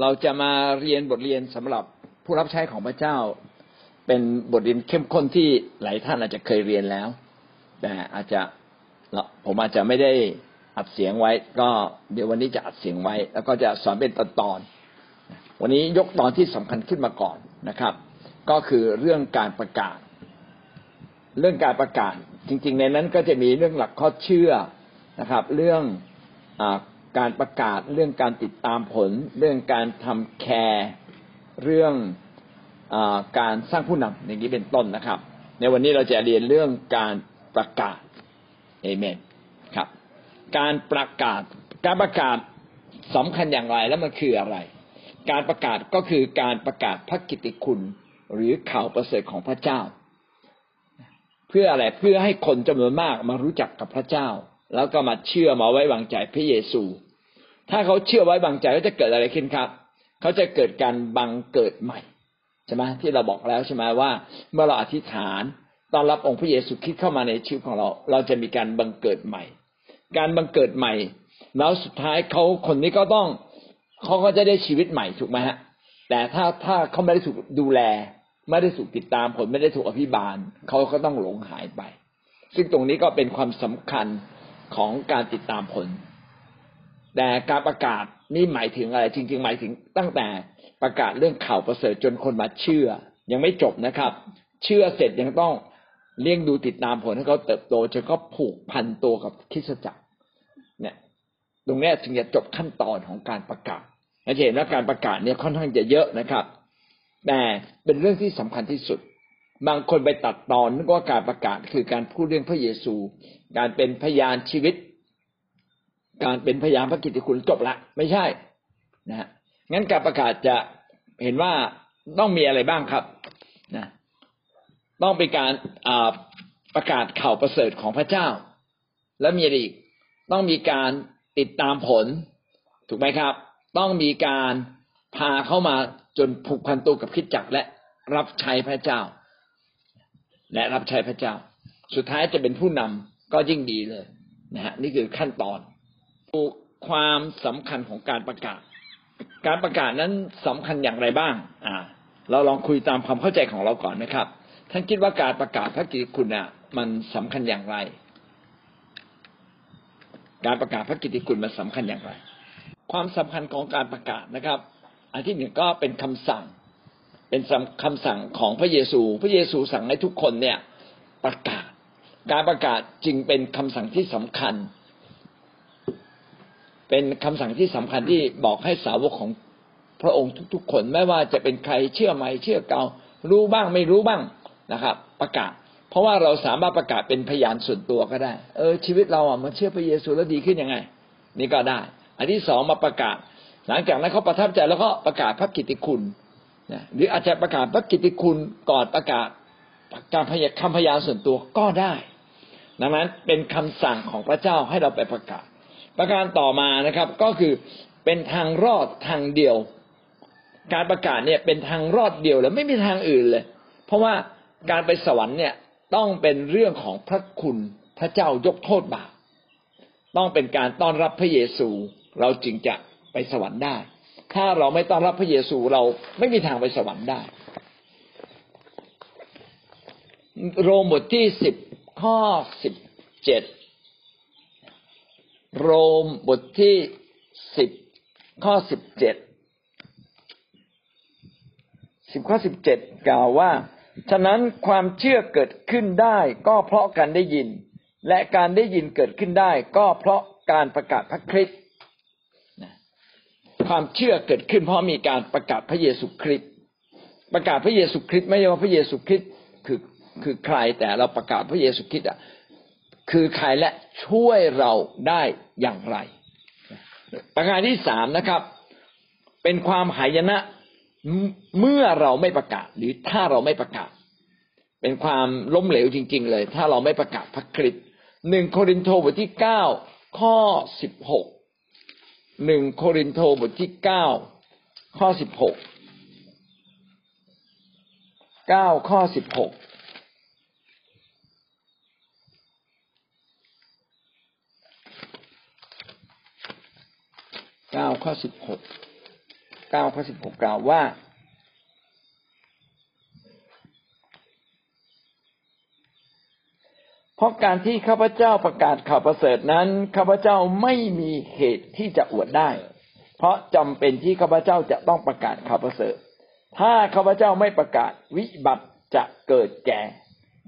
เราจะมาเรียนบทเรียนสำหรับผู้รับใช้ของพระเจ้า เป็นบทเรียนเข้มข้นที่หลายท่านอาจจะเคยเรียนแล้ว แต่อาจจะผมอาจจะไม่ได้อัดเสียงไว้ ก็เดี๋ยววันนี้จะอัดเสียงไว้ แล้วก็จะสอนเป็นตอนตอน วันนี้ยกตอนที่สำคัญขึ้นมาก่อนนะครับ ก็คือเรื่องการประกาศ เรื่องการประกาศจริง ๆ ในนั้นก็จะมีเรื่องหลักข้อเชื่อนะครับ เรื่องอ การประกาศเรื่องการติดตามผล เรื่องการทำแคร์เรื่องอการสร้างผู้นำอย่างนี้เป็นต้นนะครับ ในวันนี้เราจะเรียนเรื่องการประกาศเอเมนครับ การประกาศการประกาศสำคัญอย่างไรแล้วมันคืออะไร การประกาศก็คือการประกาศพระกิตติคุณหรือข่าวประเสริฐของพระเจ้า เพื่ออะไรเพื่อให้คนจำนวนมากมารู้จักกับพระเจ้า แล้วก็มาเชื่อมาไว้วางใจพระเยซู ถ้าเขาเชื่อไว้วางใจก็จะเกิดอะไรขึ้นครับ เขาจะเกิดการบังเกิดใหม่ใช่ไหมที่เราบอกแล้วใช่ไหมว่า เมื่อเราอธิษฐานตอนรับองค์พระเยซูคริสต์เข้ามาในชีวิตของเรา เราจะมีการบังเกิดใหม่ การบังเกิดใหม่ แล้วสุดท้ายเขาคนนี้ก็ต้องเขาก็จะได้ชีวิตใหม่ถูกไหมฮะ แต่ถ้าถ้าเขาไม่ได้ถูกดูแล ไม่ได้ถูกติดตามผลไม่ได้ถูกอภิบาลเขาก็ต้องหลงหายไป ซึ่งตรงนี้ก็เป็นความสำคัญ ของการติดตามผล แต่การประกาศนี่หมายถึงอะไร จริง ๆ หมายถึงตั้งแต่ประกาศเรื่องข่าวประเสริฐจนคนมาเชื่อ ยังไม่จบนะครับ เชื่อเสร็จยังต้องเลี้ยงดูติดตามผลให้เขาเติบโตจนเขาผูกพันตัวกับคริสตจักร เนี่ย ตรงนี้จึงจะจบขั้นตอนของการประกาศเราเห็นว่าการประกาศเนี่ยค่อนข้างจะเยอะนะครับ แต่เป็นเรื่องที่สำคัญที่สุด บางคนไปตัดตอนนึกว่าการประกาศคือการพูดเรื่องพระเยซู การเป็นพยานชีวิต การเป็นพยานพระกิตติคุณจบละ ไม่ใช่นะฮะงั้นการประกาศจะเห็นว่าต้องมีอะไรบ้างครับนะต้องเป็นการประกาศข่าวประเสริฐของพระเจ้า แล้วมีอะไรอีกต้องมีการติดตามผล ถูกไหมครับ ต้องมีการพาเข้ามาจนผูกพันตัวกับคิดจักและรับใช้พระเจ้า และรับใช้พระเจ้า สุดท้ายจะเป็นผู้นำก็ยิ่งดีเลยนะฮะนี่คือขั้นตอนความสำคัญของการประกาศ การประกาศนั้นสำคัญอย่างไรบ้าง อ่า เราลองคุยตามความเข้าใจของเราก่อนนะครับท่านคิดว่าการประกาศพระกิตติคุณอะ มันสำคัญอย่างไร การประกาศพระกิตติคุณมันสำคัญอย่างไร ความสำคัญของการประกาศนะครับ อันที่หนึ่งก็เป็นคำสั่ง เป็นคำสั่งของพระเยซู พระเยซูสั่งให้ทุกคนเนี่ยประกาศ การประกาศจึงเป็นคำสั่งที่สำคัญ เป็นคำสั่งที่สำคัญที่บอกให้สาวกของพระองค์ทุก ๆ คนไม่ว่าจะเป็นใครเชื่อใหม่เชื่อเก่ารู้บ้างไม่รู้บ้างนะครับ ประกาศ เพราะว่าเราสามารถประกาศเป็นพยานส่วนตัวก็ได้ เออชีวิตเราอะมาเชื่อพระเยซูแล้วดีขึ้นยังไง นี่ก็ได้ อันที่สองมาประกาศ หลังจากนั้นเขาประทับใจแล้วก็ประกาศพระกิตติคุณ นะหรืออาจจะประกาศพระกิตติคุณก่อนประกาศการพยคำพยานส่วนตัวก็ได้ ดังนั้นเป็นคำสั่งของพระเจ้าให้เราไปประกาศ ประการต่อมานะครับ ก็คือเป็นทางรอดทางเดียว การประกาศเนี่ยเป็นทางรอดเดียวแล้วไม่มีทางอื่นเลย เพราะว่าการไปสวรรค์เนี่ยต้องเป็นเรื่องของพระคุณพระเจ้ายกโทษบาปต้องเป็นการต้อนรับพระเยซู เราจึงจะไปสวรรค์ได้ ถ้าเราไม่ต้อนรับพระเยซูเราไม่มีทางไปสวรรค์ได้ โรมบทที่สิบข้อสิบเจ็ดโรมบทที่สิบข้อสิบเจ็ดสิบข้อสิบเจ็ดกล่าวว่า ฉะนั้นความเชื่อเกิดขึ้นได้ก็เพราะการได้ยิน และการได้ยินเกิดขึ้นได้ก็เพราะการประกาศพระคริสต์ ความเชื่อเกิดขึ้นเพราะมีการประกาศพระเยซูคริสต์ประกาศพระเยซูคริสต์ไม่ใช่ว่าพระเยซูคริสต์คือคือใครแต่เราประกาศพระเยซูคริสต์อะคือใครและช่วยเราได้อย่างไร ประการที่สามนะครับ เป็นความหายนะเมื่อเราไม่ประกาศ หรือถ้าเราไม่ประกาศ เป็นความล้มเหลวจริง ๆ เลย ถ้าเราไม่ประกาศพระคริสต์หนึ่งโครินโตบทที่เก้าข้อสิบหก หนึ่งโครินโตบทที่เก้าข้อสิบหกเก้าข้อสิบหกเก้าข้อสิบหกเก้าข้อสิบหกกล่าวว่า เพราะการที่ข้าพเจ้าประกาศข่าวประเสริฐนั้นข้าพเจ้าไม่มีเหตุที่จะอวดได้ เพราะจำเป็นที่ข้าพเจ้าจะต้องประกาศข่าวประเสริฐ ถ้าข้าพเจ้าไม่ประกาศวิบัติจะเกิดแก่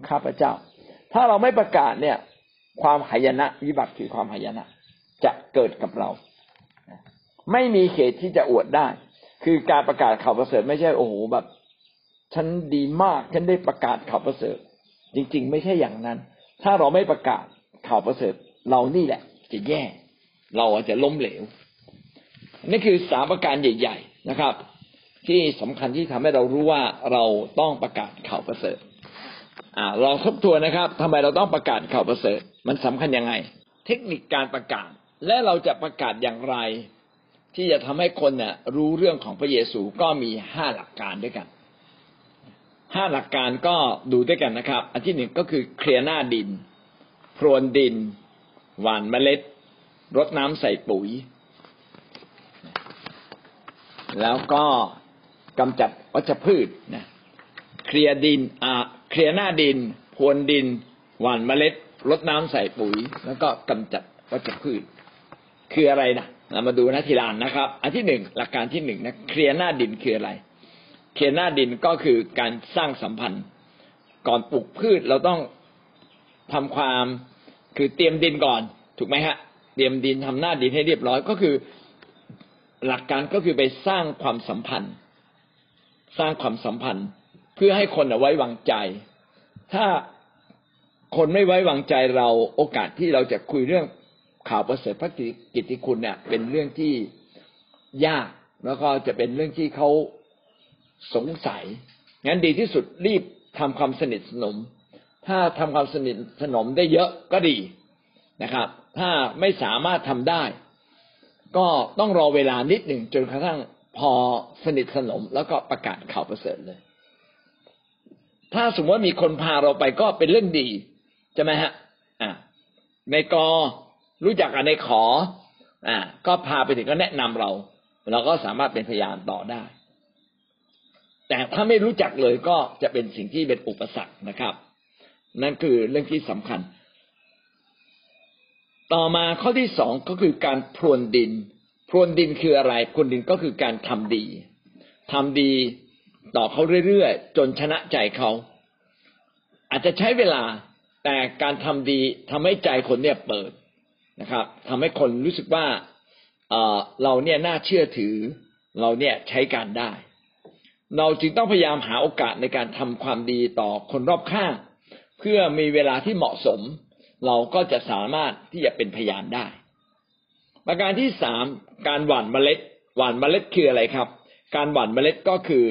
ข้าพเจ้า ถ้าเราไม่ประกาศเนี่ย ความหายนะวิบัติคือความหายนะจะเกิดกับเรา ไม่มีเหตุที่จะอวดได้ คือการประกาศข่าวประเสริฐไม่ใช่โอ้โหแบบ ฉันดีมากฉันได้ประกาศข่าวประเสริฐ จริง ๆ ไม่ใช่อย่างนั้น ถ้าเราไม่ประกาศข่าวประเสริฐเรานี่แหละ จะแย่ เราอาจจะล้มเหลวนี่คือสามประการใหญ่ ๆนะครับ ที่สำคัญที่ทำให้เรารู้ว่าเราต้องประกาศข่าวประเสริฐอ่าทบทวนนะครับทำไมเราต้องประกาศข่าวประเสริฐ มันสำคัญยังไง เทคนิคการประกาศและเราจะประกาศอย่างไร ที่จะทำให้คนเนี่ยรู้เรื่องของพระเยซูก็มีห้าหลักการด้วยกัน ห้าหลักการก็ดูด้วยกันนะครับ อันที่หนึ่งก็คือเคลียร์หน้าดินพรวนดิน หว่านเมล็ดรดน้ำใส่ปุ๋ย แล้วก็กำจัดวัชพืชนะเคลียร์ดินอ่าเคลียร์หน้าดินพรวนดิน หว่านเมล็ดรดน้ำใส่ปุ๋ย แล้วก็กำจัดวัชพืช คืออะไรนะเรามาดูนะทีละอันนะครับ อันที่หนึ่งหลักการที่หนึ่งนะเคลียร์หน้าดินคืออะไร เคลียร์หน้าดินก็คือการสร้างสัมพันธ์ ก่อนปลูกพืชเราต้องทำความคือเตรียมดินก่อน ถูกไหมฮะ เตรียมดินทำหน้าดินให้เรียบร้อยก็คือ หลักการก็คือไปสร้างความสัมพันธ์ สร้างความสัมพันธ์ เพื่อให้คนไว้วางใจ ถ้าคนไม่ไว้วางใจเราโอกาสที่เราจะคุยเรื่องข่าวประเสริฐพระกิติคุณเนี่ย เป็นเรื่องที่ยากแล้วก็จะเป็นเรื่องที่เขา สงสัย งั้นดีที่สุดรีบทำความสนิทสนม ถ้าทำความสนิทสนมได้เยอะก็ดีนะครับ ถ้าไม่สามารถทำได้ ก็ต้องรอเวลานิดหนึ่งจนกระทั่งพอสนิทสนมแล้วก็ประกาศข่าวประเสริฐเลย ถ้าสมมติว่ามีคนพาเราไปก็เป็นเรื่องดีใช่ไหมฮะ อ่าในกอรู้จักกันในขอ อ่า ก็พาไปถึงก็แนะนำเรา เราก็สามารถเป็นพยานต่อได้ แต่ถ้าไม่รู้จักเลยก็จะเป็นสิ่งที่เป็นอุปสรรคนะครับ นั่นคือเรื่องที่สำคัญ ต่อมาข้อที่สองก็คือการพรวนดิน พรวนดินคืออะไร พรวนดินก็คือการทำดีทำดีต่อเขาเรื่อยๆจนชนะใจเขา อาจจะใช้เวลาแต่การทำดีทำให้ใจคนเนี่ยเปิดนะครับทำให้คนรู้สึกว่าเเราเนี่ยน่าเชื่อถือ เราเนี่ยใช้การได้ เราจึงต้องพยายามหาโอกาสในการทำความดีต่อคนรอบข้างเพื่อมีเวลาที่เหมาะสม เราก็จะสามารถที่จะเป็นพยานได้ ประการที่สามการหว่านเมล็ด หว่านเมล็ดคืออะไรครับ การหว่านเมล็ดก็คือ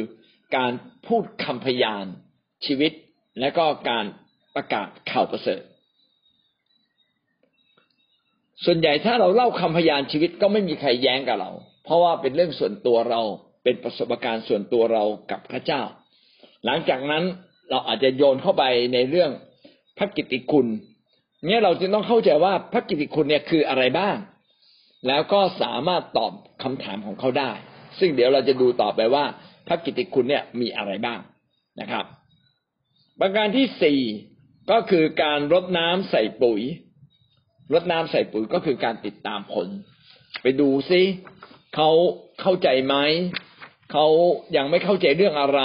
การพูดคำพยานชีวิต และก็การประกาศข่าวประเสริฐ ส่วนใหญ่ถ้าเราเล่าคำพยานชีวิตก็ไม่มีใครแย้งกับเรา เพราะว่าเป็นเรื่องส่วนตัวเรา เป็นประสบการณ์ส่วนตัวเรากับพระเจ้า หลังจากนั้นเราอาจจะโยนเข้าไปในเรื่องพระกิตติคุณเนี่ยเราจึงต้องเข้าใจว่าพระกิตติคุณเนี่ยคืออะไรบ้าง แล้วก็สามารถตอบคำถามของเขาได้ ซึ่งเดี๋ยวเราจะดูต่อไปว่า พระกิตติคุณเนี่ยมีอะไรบ้างนะครับ ประการที่สี่ก็คือการรดน้ำใส่ปุ๋ย รดน้ำใส่ปุ๋ยก็คือการติดตามผล ไปดูซิเขาเข้าใจไหม เขายังไม่เข้าใจเรื่องอะไร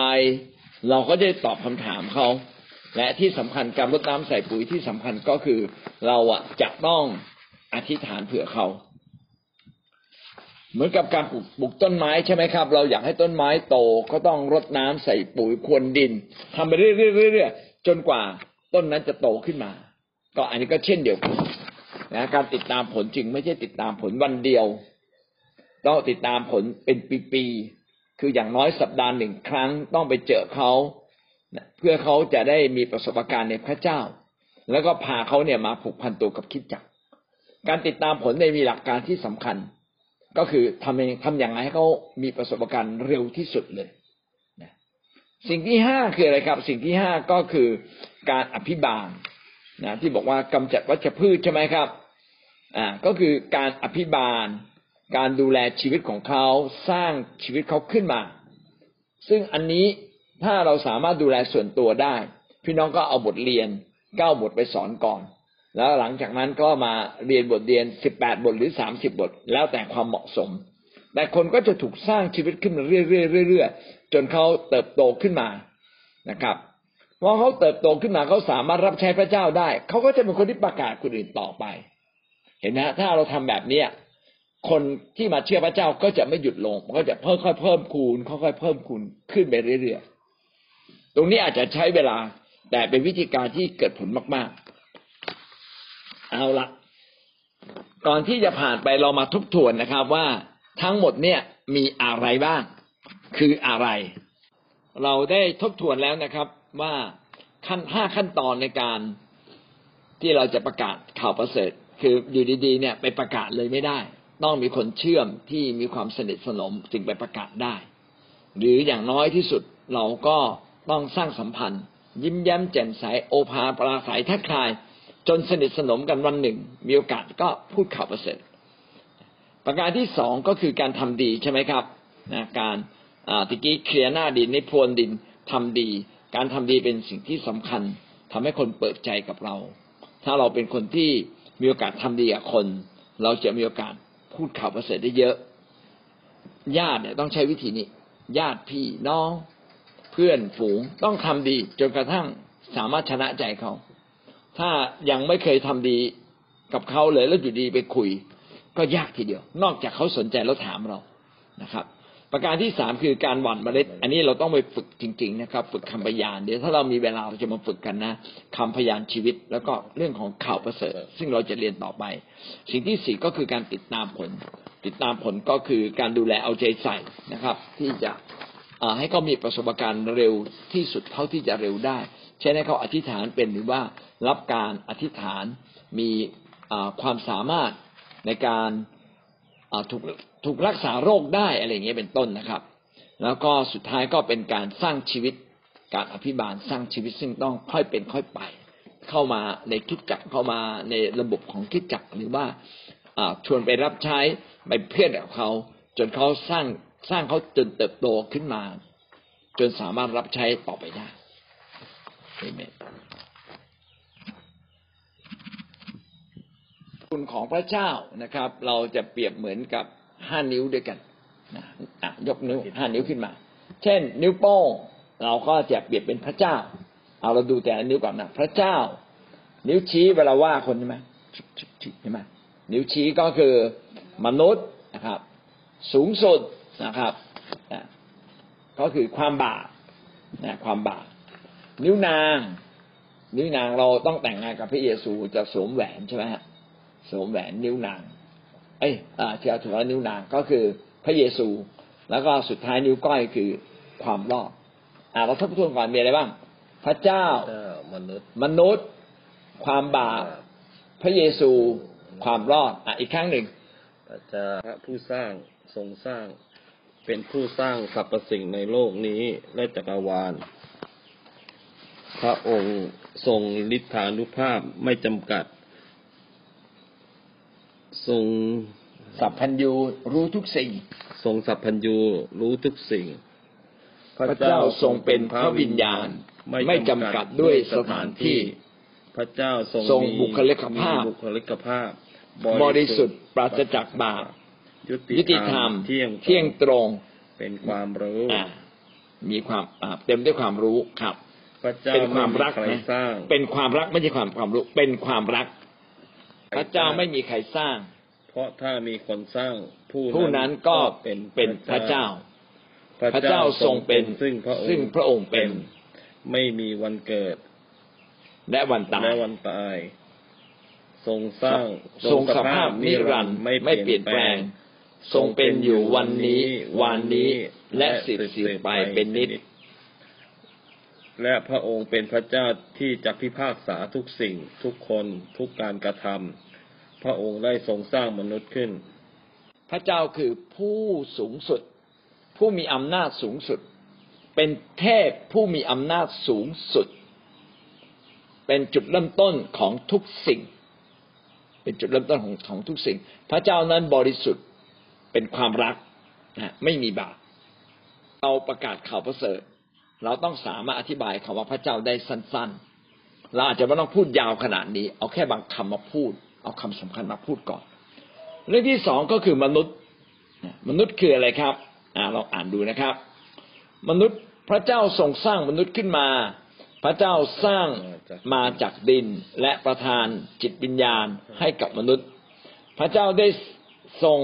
เราก็จะตอบคำถามเขาและที่สำคัญการรดน้ำใส่ปุ๋ยที่สำคัญก็คือเราอะจะต้องอธิษฐานเผื่อเขาเหมือนกับการปลูกลกต้นไม้ใช่ไหมครับ เราอยากให้ต้นไม้โตก็ต้องรดน้ำใส่ปุ๋ยควนดินทำไปเรื่อยๆจนกว่าต้นนั้นจะโตขึ้นมา ก็อันนี้ก็เช่นเดียวกันนะการติดตามผลจริงไม่ใช่ติดตามผลวันเดียวต้องติดตามผลเป็นปีๆ คืออย่างน้อยสัปดาห์หนึ่งครั้งต้องไปเจอเขาเพื่อเขาจะได้มีประสบการณ์ในพระเจ้า แล้วก็พาเขาเนี่ยมาผูกพันตัวกับคิดจักการติดตามผลในมีหลักการที่สำคัญ ก็คือทำเองทำอย่างไรให้เขามีประสบการณ์เร็วที่สุดเลยสิ่งที่ห้าคืออะไรครับ สิ่งที่ห้าก็คือการอภิบาลนะที่บอกว่ากำจัดวัชพืชใช่ไหมครับอ่าก็คือการอภิบาล การดูแลชีวิตของเขาสร้างชีวิตเขาขึ้นมา ซึ่งอันนี้ถ้าเราสามารถดูแลส่วนตัวได้ พี่น้องก็เอาบทเรียนเก้าบทไปสอนก่อน แล้วหลังจากนั้นก็มาเรียนบทเรียนสิบแปดบทหรือสามสิบบท แล้วแต่ความเหมาะสม แต่คนก็จะถูกสร้างชีวิตขึ้นมาเรื่อยๆๆจนเขาเติบโตขึ้นมานะครับพอเขาเติบโตขึ้นมาเขาสามารถรับใช้พระเจ้าได้ เขาก็จะเป็นคนที่ประกาศคนอื่นต่อไป เห็นไหมถ้าเราทำแบบเนี้ย คนที่มาเชื่อพระเจ้าก็จะไม่หยุดลงก็จะเพิ่มค่อยเพิ่มคูณค่อยๆเพิ่มคูณขึ้นไปเรื่อยๆ ตรงนี้อาจจะใช้เวลา แต่เป็นวิธีการที่เกิดผลมากๆ เอาละก่อนที่จะผ่านไปเรามาทบทวนนะครับ ว่าทั้งหมดเนี่ยมีอะไรบ้าง คืออะไร เราได้ทบทวนแล้วนะครับ ว่าขั้นห้าขั้นตอนในการที่เราจะประกาศข่าวประเสริฐ คืออยู่ดีๆ เนี่ยไปประกาศเลยไม่ได้ ต้องมีคนเชื่อมที่มีความสนิทสนมจึงไปประกาศได้ หรืออย่างน้อยที่สุดเราก็ต้องสร้างสัมพันธ์ ยิ้มแย้มแจ่มใสโอภาปราศัยทักทาย จนสนิทสนมกันวันหนึ่ง มีโอกาสก็พูดข่าวประเสริฐประการที่สองก็คือการทำดีใช่ไหมครับนะการตะกี้เคลียร์หน้าดินในพรวนดินทำดี การทำดีเป็นสิ่งที่สำคัญทำให้คนเปิดใจกับเรา ถ้าเราเป็นคนที่มีโอกาสทำดีกับคน เราจะมีโอกาส พูดข่าวประเสริฐได้เยอะ ญาติเนี่ยต้องใช้วิธีนี้ ญาติพี่น้องเพื่อนฝูงต้องทำดี จนกระทั่งสามารถชนะใจเขา ถ้ายังไม่เคยทำดีกับเขาเลยแล้วอยู่ดีไปคุย ก็ยากทีเดียว นอกจากเขาสนใจแล้วถามเรานะครับ ประการที่สามคือการหว่านเมล็ด อันนี้เราต้องไปฝึกจริง ๆ นะครับ ฝึกคำพยานเดี๋ยวถ้าเรามีเวลาเราจะมาฝึกกันนะคำพยานชีวิต แล้วก็เรื่องของข่าวประเสริฐ ซึ่งเราจะเรียนต่อไป สิ่งที่สี่ก็คือการติดตามผล ติดตามผลก็คือการดูแลเอาใจใส่นะครับ ที่จะให้เขามีประสบการณ์เร็วที่สุดเท่าที่จะเร็วได้เช่นให้เขาอธิษฐานเป็นหรือว่ารับการอธิษฐานมีความสามารถในการถูก ถูกรักษาโรคได้อะไรเงี้ยเป็นต้นนะครับ แล้วก็สุดท้ายก็เป็นการสร้างชีวิตการอภิบาลสร้างชีวิตซึ่งต้องค่อยเป็นค่อยไป เข้ามาในคิดจักเข้ามาในระบบของคิดจักหรือว่าชวนไปรับใช้ไปเพื่อนกับเขา จนเขาสร้างสร้างเขาจนเติบโตขึ้นมา จนสามารถรับใช้ต่อไปได้เอเมนคุณของพระเจ้านะครับ เราจะเปรียบเหมือนกับ ห้านิ้วด้วยกันนะยกนิ้วห้านิ้วขึ้นมา เช่น นิ้วโป้งเราก็จะเปรียบเป็นพระเจ้า เอาเราดูแต่นิ้วก่อนนะพระเจ้า นิ้วชี้เวลาว่าคนใช่ไหมใช่ไหมนิ้วชี้ก็คือมนุษย์นะครับ สูงสุดนะครับก็คือความบาปนะความบาปนิ้วนาง นิ้วนางเราต้องแต่งงานกับพระเยซูจะสวมแหวนใช่ไหมฮะสวมแหวนนิ้วนาง เอ้ยอ่าที่เอาถือว่านิ้วนางก็คือพระเยซู แล้วก็สุดท้ายนิ้วก้อยคือความรอดอ่าเราทบทวนก่อนมีอะไรบ้าง พระเจ้ามนุษย์มนุษย์ ความบาปพระเยซูความรอดอะอีกครั้งหนึ่งพระเจ้าพระผู้สร้างทรงสร้าง เป็นผู้สร้างสรรพสิ่งในโลกนี้และจักรวาล พระองค์ทรงฤทธานุภาพไม่จำกัด ทรงสัพพัญญูรู้ทุกสิ่ง ทรงสัพพัญญูรู้ทุกสิ่ง พระเจ้าทรงเป็นพระวิญญาณ ไม่จำกัดด้วยสถานที่ พระเจ้าทรงทรงบุคลิกภาพบุคลิกภาพ บริสุทธิ์ปราศจากบาปยุติธรรมเที่ยงตรงเป็นความรู้มีความเต็มด้วยความรู้ครับเป็นความรักนะเป็นความรักไม่ใช่ความความรู้ เป็นความรัก พระเจ้าไม่มีใครสร้าง เพราะถ้ามีคนสร้างผู้ผู้นั้นก็เป็นเป็นพระเจ้า พระเจ้าทรงเป็นซึ่งพระองค์ซึ่งพระองค์เป็น ไม่มีวันเกิด และวันตายและวันตาย ทรงสร้างทรงสภาพนิรันดร์ไม่เปลี่ยนแปลง ทรงเป็นอยู่วันนี้ วันนี้ และสิบสิบไปเป็นนิด และพระองค์เป็นพระเจ้าที่จะพิพากษาทุกสิ่ง ทุกคนทุกการกระทำพระองค์ได้ทรงสร้างมนุษย์ขึ้น พระเจ้าคือผู้สูงสุด ผู้มีอำนาจสูงสุด เป็นเทพผู้มีอำนาจสูงสุด เป็นจุดเริ่มต้นของทุกสิ่ง เป็นจุดเริ่มต้นของของทุกสิ่ง พระเจ้านั้นบริสุทธิ์เป็นความรักนะไม่มีบาปเราประกาศข่าวประเสริฐ เราต้องสามารถอธิบายคำว่าพระเจ้าได้สั้น ๆ เราอาจจะไม่ต้องพูดยาวขนาดนี้ เอาแค่บางคำมาพูด เอาคำสำคัญมาพูดก่อน เรื่องที่สองก็คือมนุษย์ มนุษย์คืออะไรครับอ่าเราอ่านดูนะครับ มนุษย์พระเจ้าทรงสร้างมนุษย์ขึ้นมา พระเจ้าสร้างมาจากดินและประทานจิตวิญญาณให้กับมนุษย์ พระเจ้าได้ทรง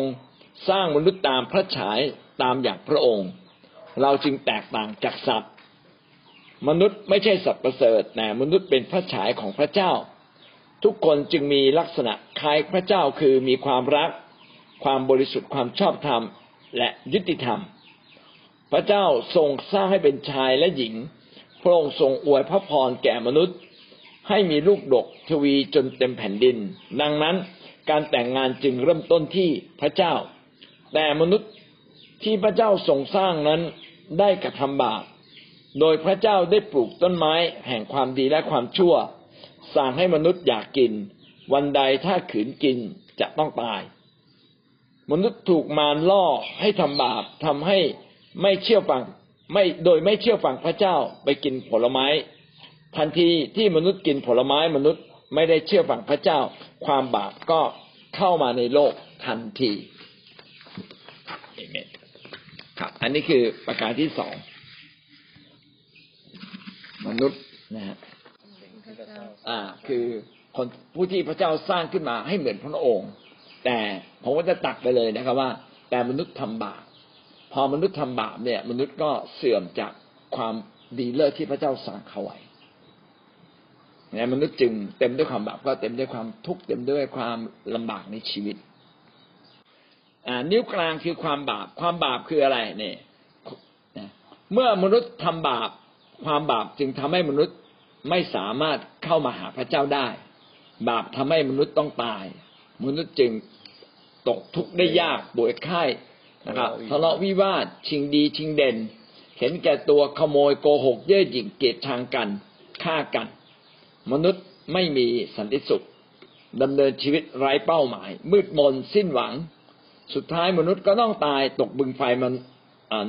สร้างมนุษย์ตามพระฉายตามอย่างพระองค์ เราจึงแตกต่างจากสัตว์ มนุษย์ไม่ใช่สัตว์ประเสริฐแต่มนุษย์เป็นพระฉายของพระเจ้า ทุกคนจึงมีลักษณะคล้ายพระเจ้าคือมีความรัก ความบริสุทธิ์ความชอบธรรม และยุติธรรม พระเจ้าทรงสร้างให้เป็นชายและหญิง พระองค์ทรงอวยพระพรแก่มนุษย์ ให้มีลูกดกทวีจนเต็มแผ่นดิน ดังนั้นการแต่งงานจึงเริ่มต้นที่พระเจ้า แต่มนุษย์ที่พระเจ้าทรงสร้างนั้นได้กระทำบาป โดยพระเจ้าได้ปลูกต้นไม้แห่งความดีและความชั่ว สั่งให้มนุษย์อยากกิน วันใดถ้าขืนกินจะต้องตาย มนุษย์ถูกมารล่อให้ทำบาปทำให้ไม่เชื่อฟังไม่โดยไม่เชื่อฟังพระเจ้าไปกินผลไม้ ทันทีที่มนุษย์กินผลไม้มนุษย์ไม่ได้เชื่อฟังพระเจ้า ความบาปก็เข้ามาในโลกทันทีเอเมนครับ อันนี้คือประการที่สอง มนุษย์นะฮะอ่า คือคนผู้ที่พระเจ้าสร้างขึ้นมาให้เหมือนพระองค์ แต่ผมก็จะตัดไปเลยนะครับว่า แต่มนุษย์ทำบาปพอมนุษย์ทำบาปเนี่ย มนุษย์ก็เสื่อมจากความดีเลิศที่พระเจ้าสั่งเขาไว้เนี่ยมนุษย์จึงเต็มด้วยความบาปก็เต็มด้วยความทุกข์เต็มด้วยความลำบากในชีวิตอ่านิ้วกลางคือความบาป ความบาปคืออะไรเนี่ยเมื่อมนุษย์ทำบาป ความบาปจึงทำให้มนุษย์ไม่สามารถเข้ามาหาพระเจ้าได้ บาปทำให้มนุษย์ต้องตาย มนุษย์จึงตกทุกข์ได้ยากป่วยไข้นะครับทะเลาะวิวาทชิงดีชิงเด่น เห็นแก่ตัวขโมยโกหกเย่อหยิ่งเกลียดชังกันฆ่ากัน มนุษย์ไม่มีสันติสุขดำเนินชีวิตไร้เป้าหมาย มืดมนสิ้นหวัง สุดท้ายมนุษย์ก็ต้องตายตกบึงไฟมัน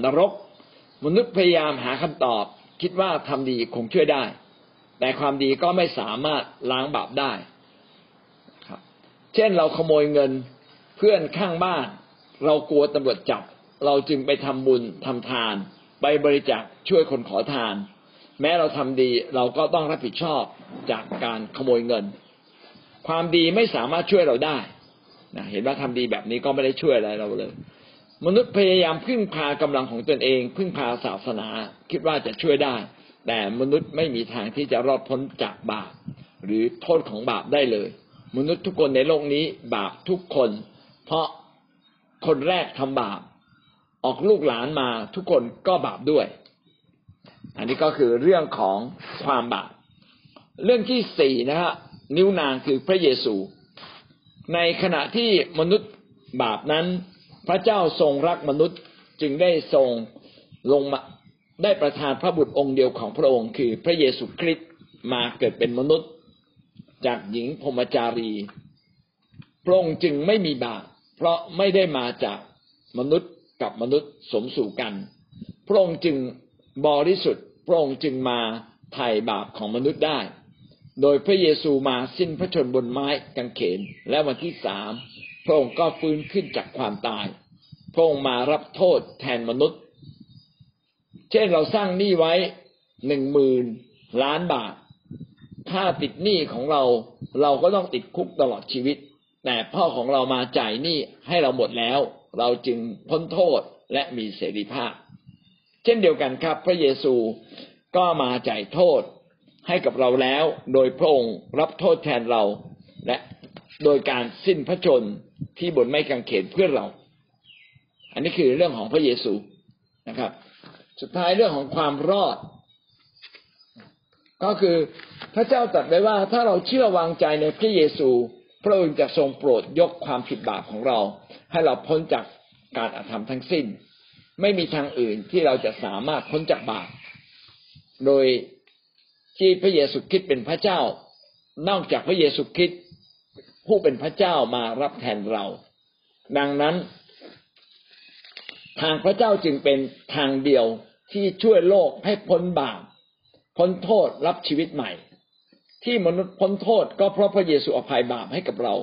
นรก มนุษย์พยายามหาคำตอบ คิดว่าทำดีคงช่วยได้ แต่ความดีก็ไม่สามารถล้างบาปได้ครับ เช่นเราขโมยเงินเพื่อนข้างบ้าน เรากลัวตำรวจจับ เราจึงไปทำบุญทำทาน ไปบริจาคช่วยคนขอทาน แม้เราทำดีเราก็ต้องรับผิดชอบจากการขโมยเงิน ความดีไม่สามารถช่วยเราได้นะเห็นว่าทำดีแบบนี้ก็ไม่ได้ช่วยอะไรเราเลย มนุษย์พยายามพึ่งพากำลังของตนเอง พึ่งพาศาสนา คิดว่าจะช่วยได้ แต่มนุษย์ไม่มีทางที่จะรอดพ้นจากบาป หรือโทษของบาปได้เลย มนุษย์ทุกคนในโลกนี้บาปทุกคน เพราะคนแรกทำบาป ออกลูกหลานมาทุกคนก็บาปด้วย อันนี้ก็คือเรื่องของความบาปเรื่องที่สี่นะฮะนิ้วนางคือพระเยซู ในขณะที่มนุษย์บาปนั้น พระเจ้าทรงรักมนุษย์จึงได้ทรงลงมาได้ประทานพระบุตรองค์เดียวของพระองค์ คือพระเยซูคริสต์มาเกิดเป็นมนุษย์ จากหญิงพมจารี พระองค์จึงไม่มีบาปเพราะไม่ได้มาจากมนุษย์กับมนุษย์สมสู่กัน พระองค์จึงบริสุทธิ์พระองค์จึงมาไถ่บาปของมนุษย์ได้ โดยพระเยซูมาสิ้นพระชนบนไม้กางเขนและวันที่สาม พระองค์ก็ฟื้นขึ้นจากความตาย พระองค์มารับโทษแทนมนุษย์ เช่นเราสร้างหนี้ไว้หนึ่งหมื่นล้านบาท ถ้าติดหนี้ของเราเราก็ต้องติดคุกตลอดชีวิต แต่พ่อของเรามาจ่ายหนี้ให้เราหมดแล้ว เราจึงพ้นโทษและมีเสรีภาพ เช่นเดียวกันครับ พระเยซูก็มาจ่ายโทษให้กับเราแล้ว โดยพระองค์รับโทษแทนเรา และโดยการสิ้นพระชน ที่บนไม้กางเขนเพื่อเรา อันนี้คือเรื่องของพระเยซูนะครับ สุดท้ายเรื่องของความรอด ก็คือพระเจ้าตรัสไว้ว่าถ้าเราเชื่อวางใจในพระเยซูพระองค์จะทรงโปรดยกความผิดบาปของเรา ให้เราพ้นจากการอาธรรมทั้งสิ้น ไม่มีทางอื่นที่เราจะสามารถพ้นจากบาปโดยที่พระเยซูคริสต์เป็นพระเจ้า นอกจากพระเยซูคริสต์ ผู้เป็นพระเจ้ามารับแทนเรา ดังนั้น ทางพระเจ้าจึงเป็นทางเดียวที่ช่วยโลกให้พ้นบาปพ้นโทษรับชีวิตใหม่ ที่มนุษย์พ้นโทษก็เพราะพระเยซูอภัยบาปให้กับเรา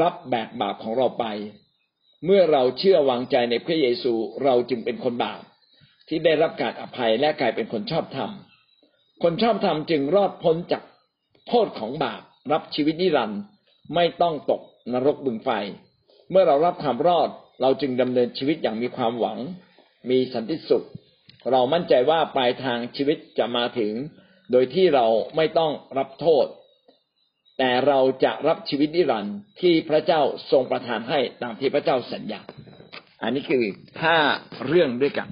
รับแบกบาปของเราไป เมื่อเราเชื่อวางใจในพระเยซูเราจึงเป็นคนบาปที่ได้รับการอภัยและกลายเป็นคนชอบธรรม คนชอบธรรมจึงรอดพ้นจากโทษของบาปรับชีวิตนิรันดร์ ไม่ต้องตกนรกบึงไฟ เมื่อเรารับความรอดเราจึงดำเนินชีวิตอย่างมีความหวัง มีสันติสุข เรามั่นใจว่าปลายทางชีวิตจะมาถึง โดยที่เราไม่ต้องรับโทษ แต่เราจะรับชีวิตนิรันดร์ที่พระเจ้าทรงประทานให้ตามที่พระเจ้าสัญญา อันนี้คือห้าเรื่องด้วยกัน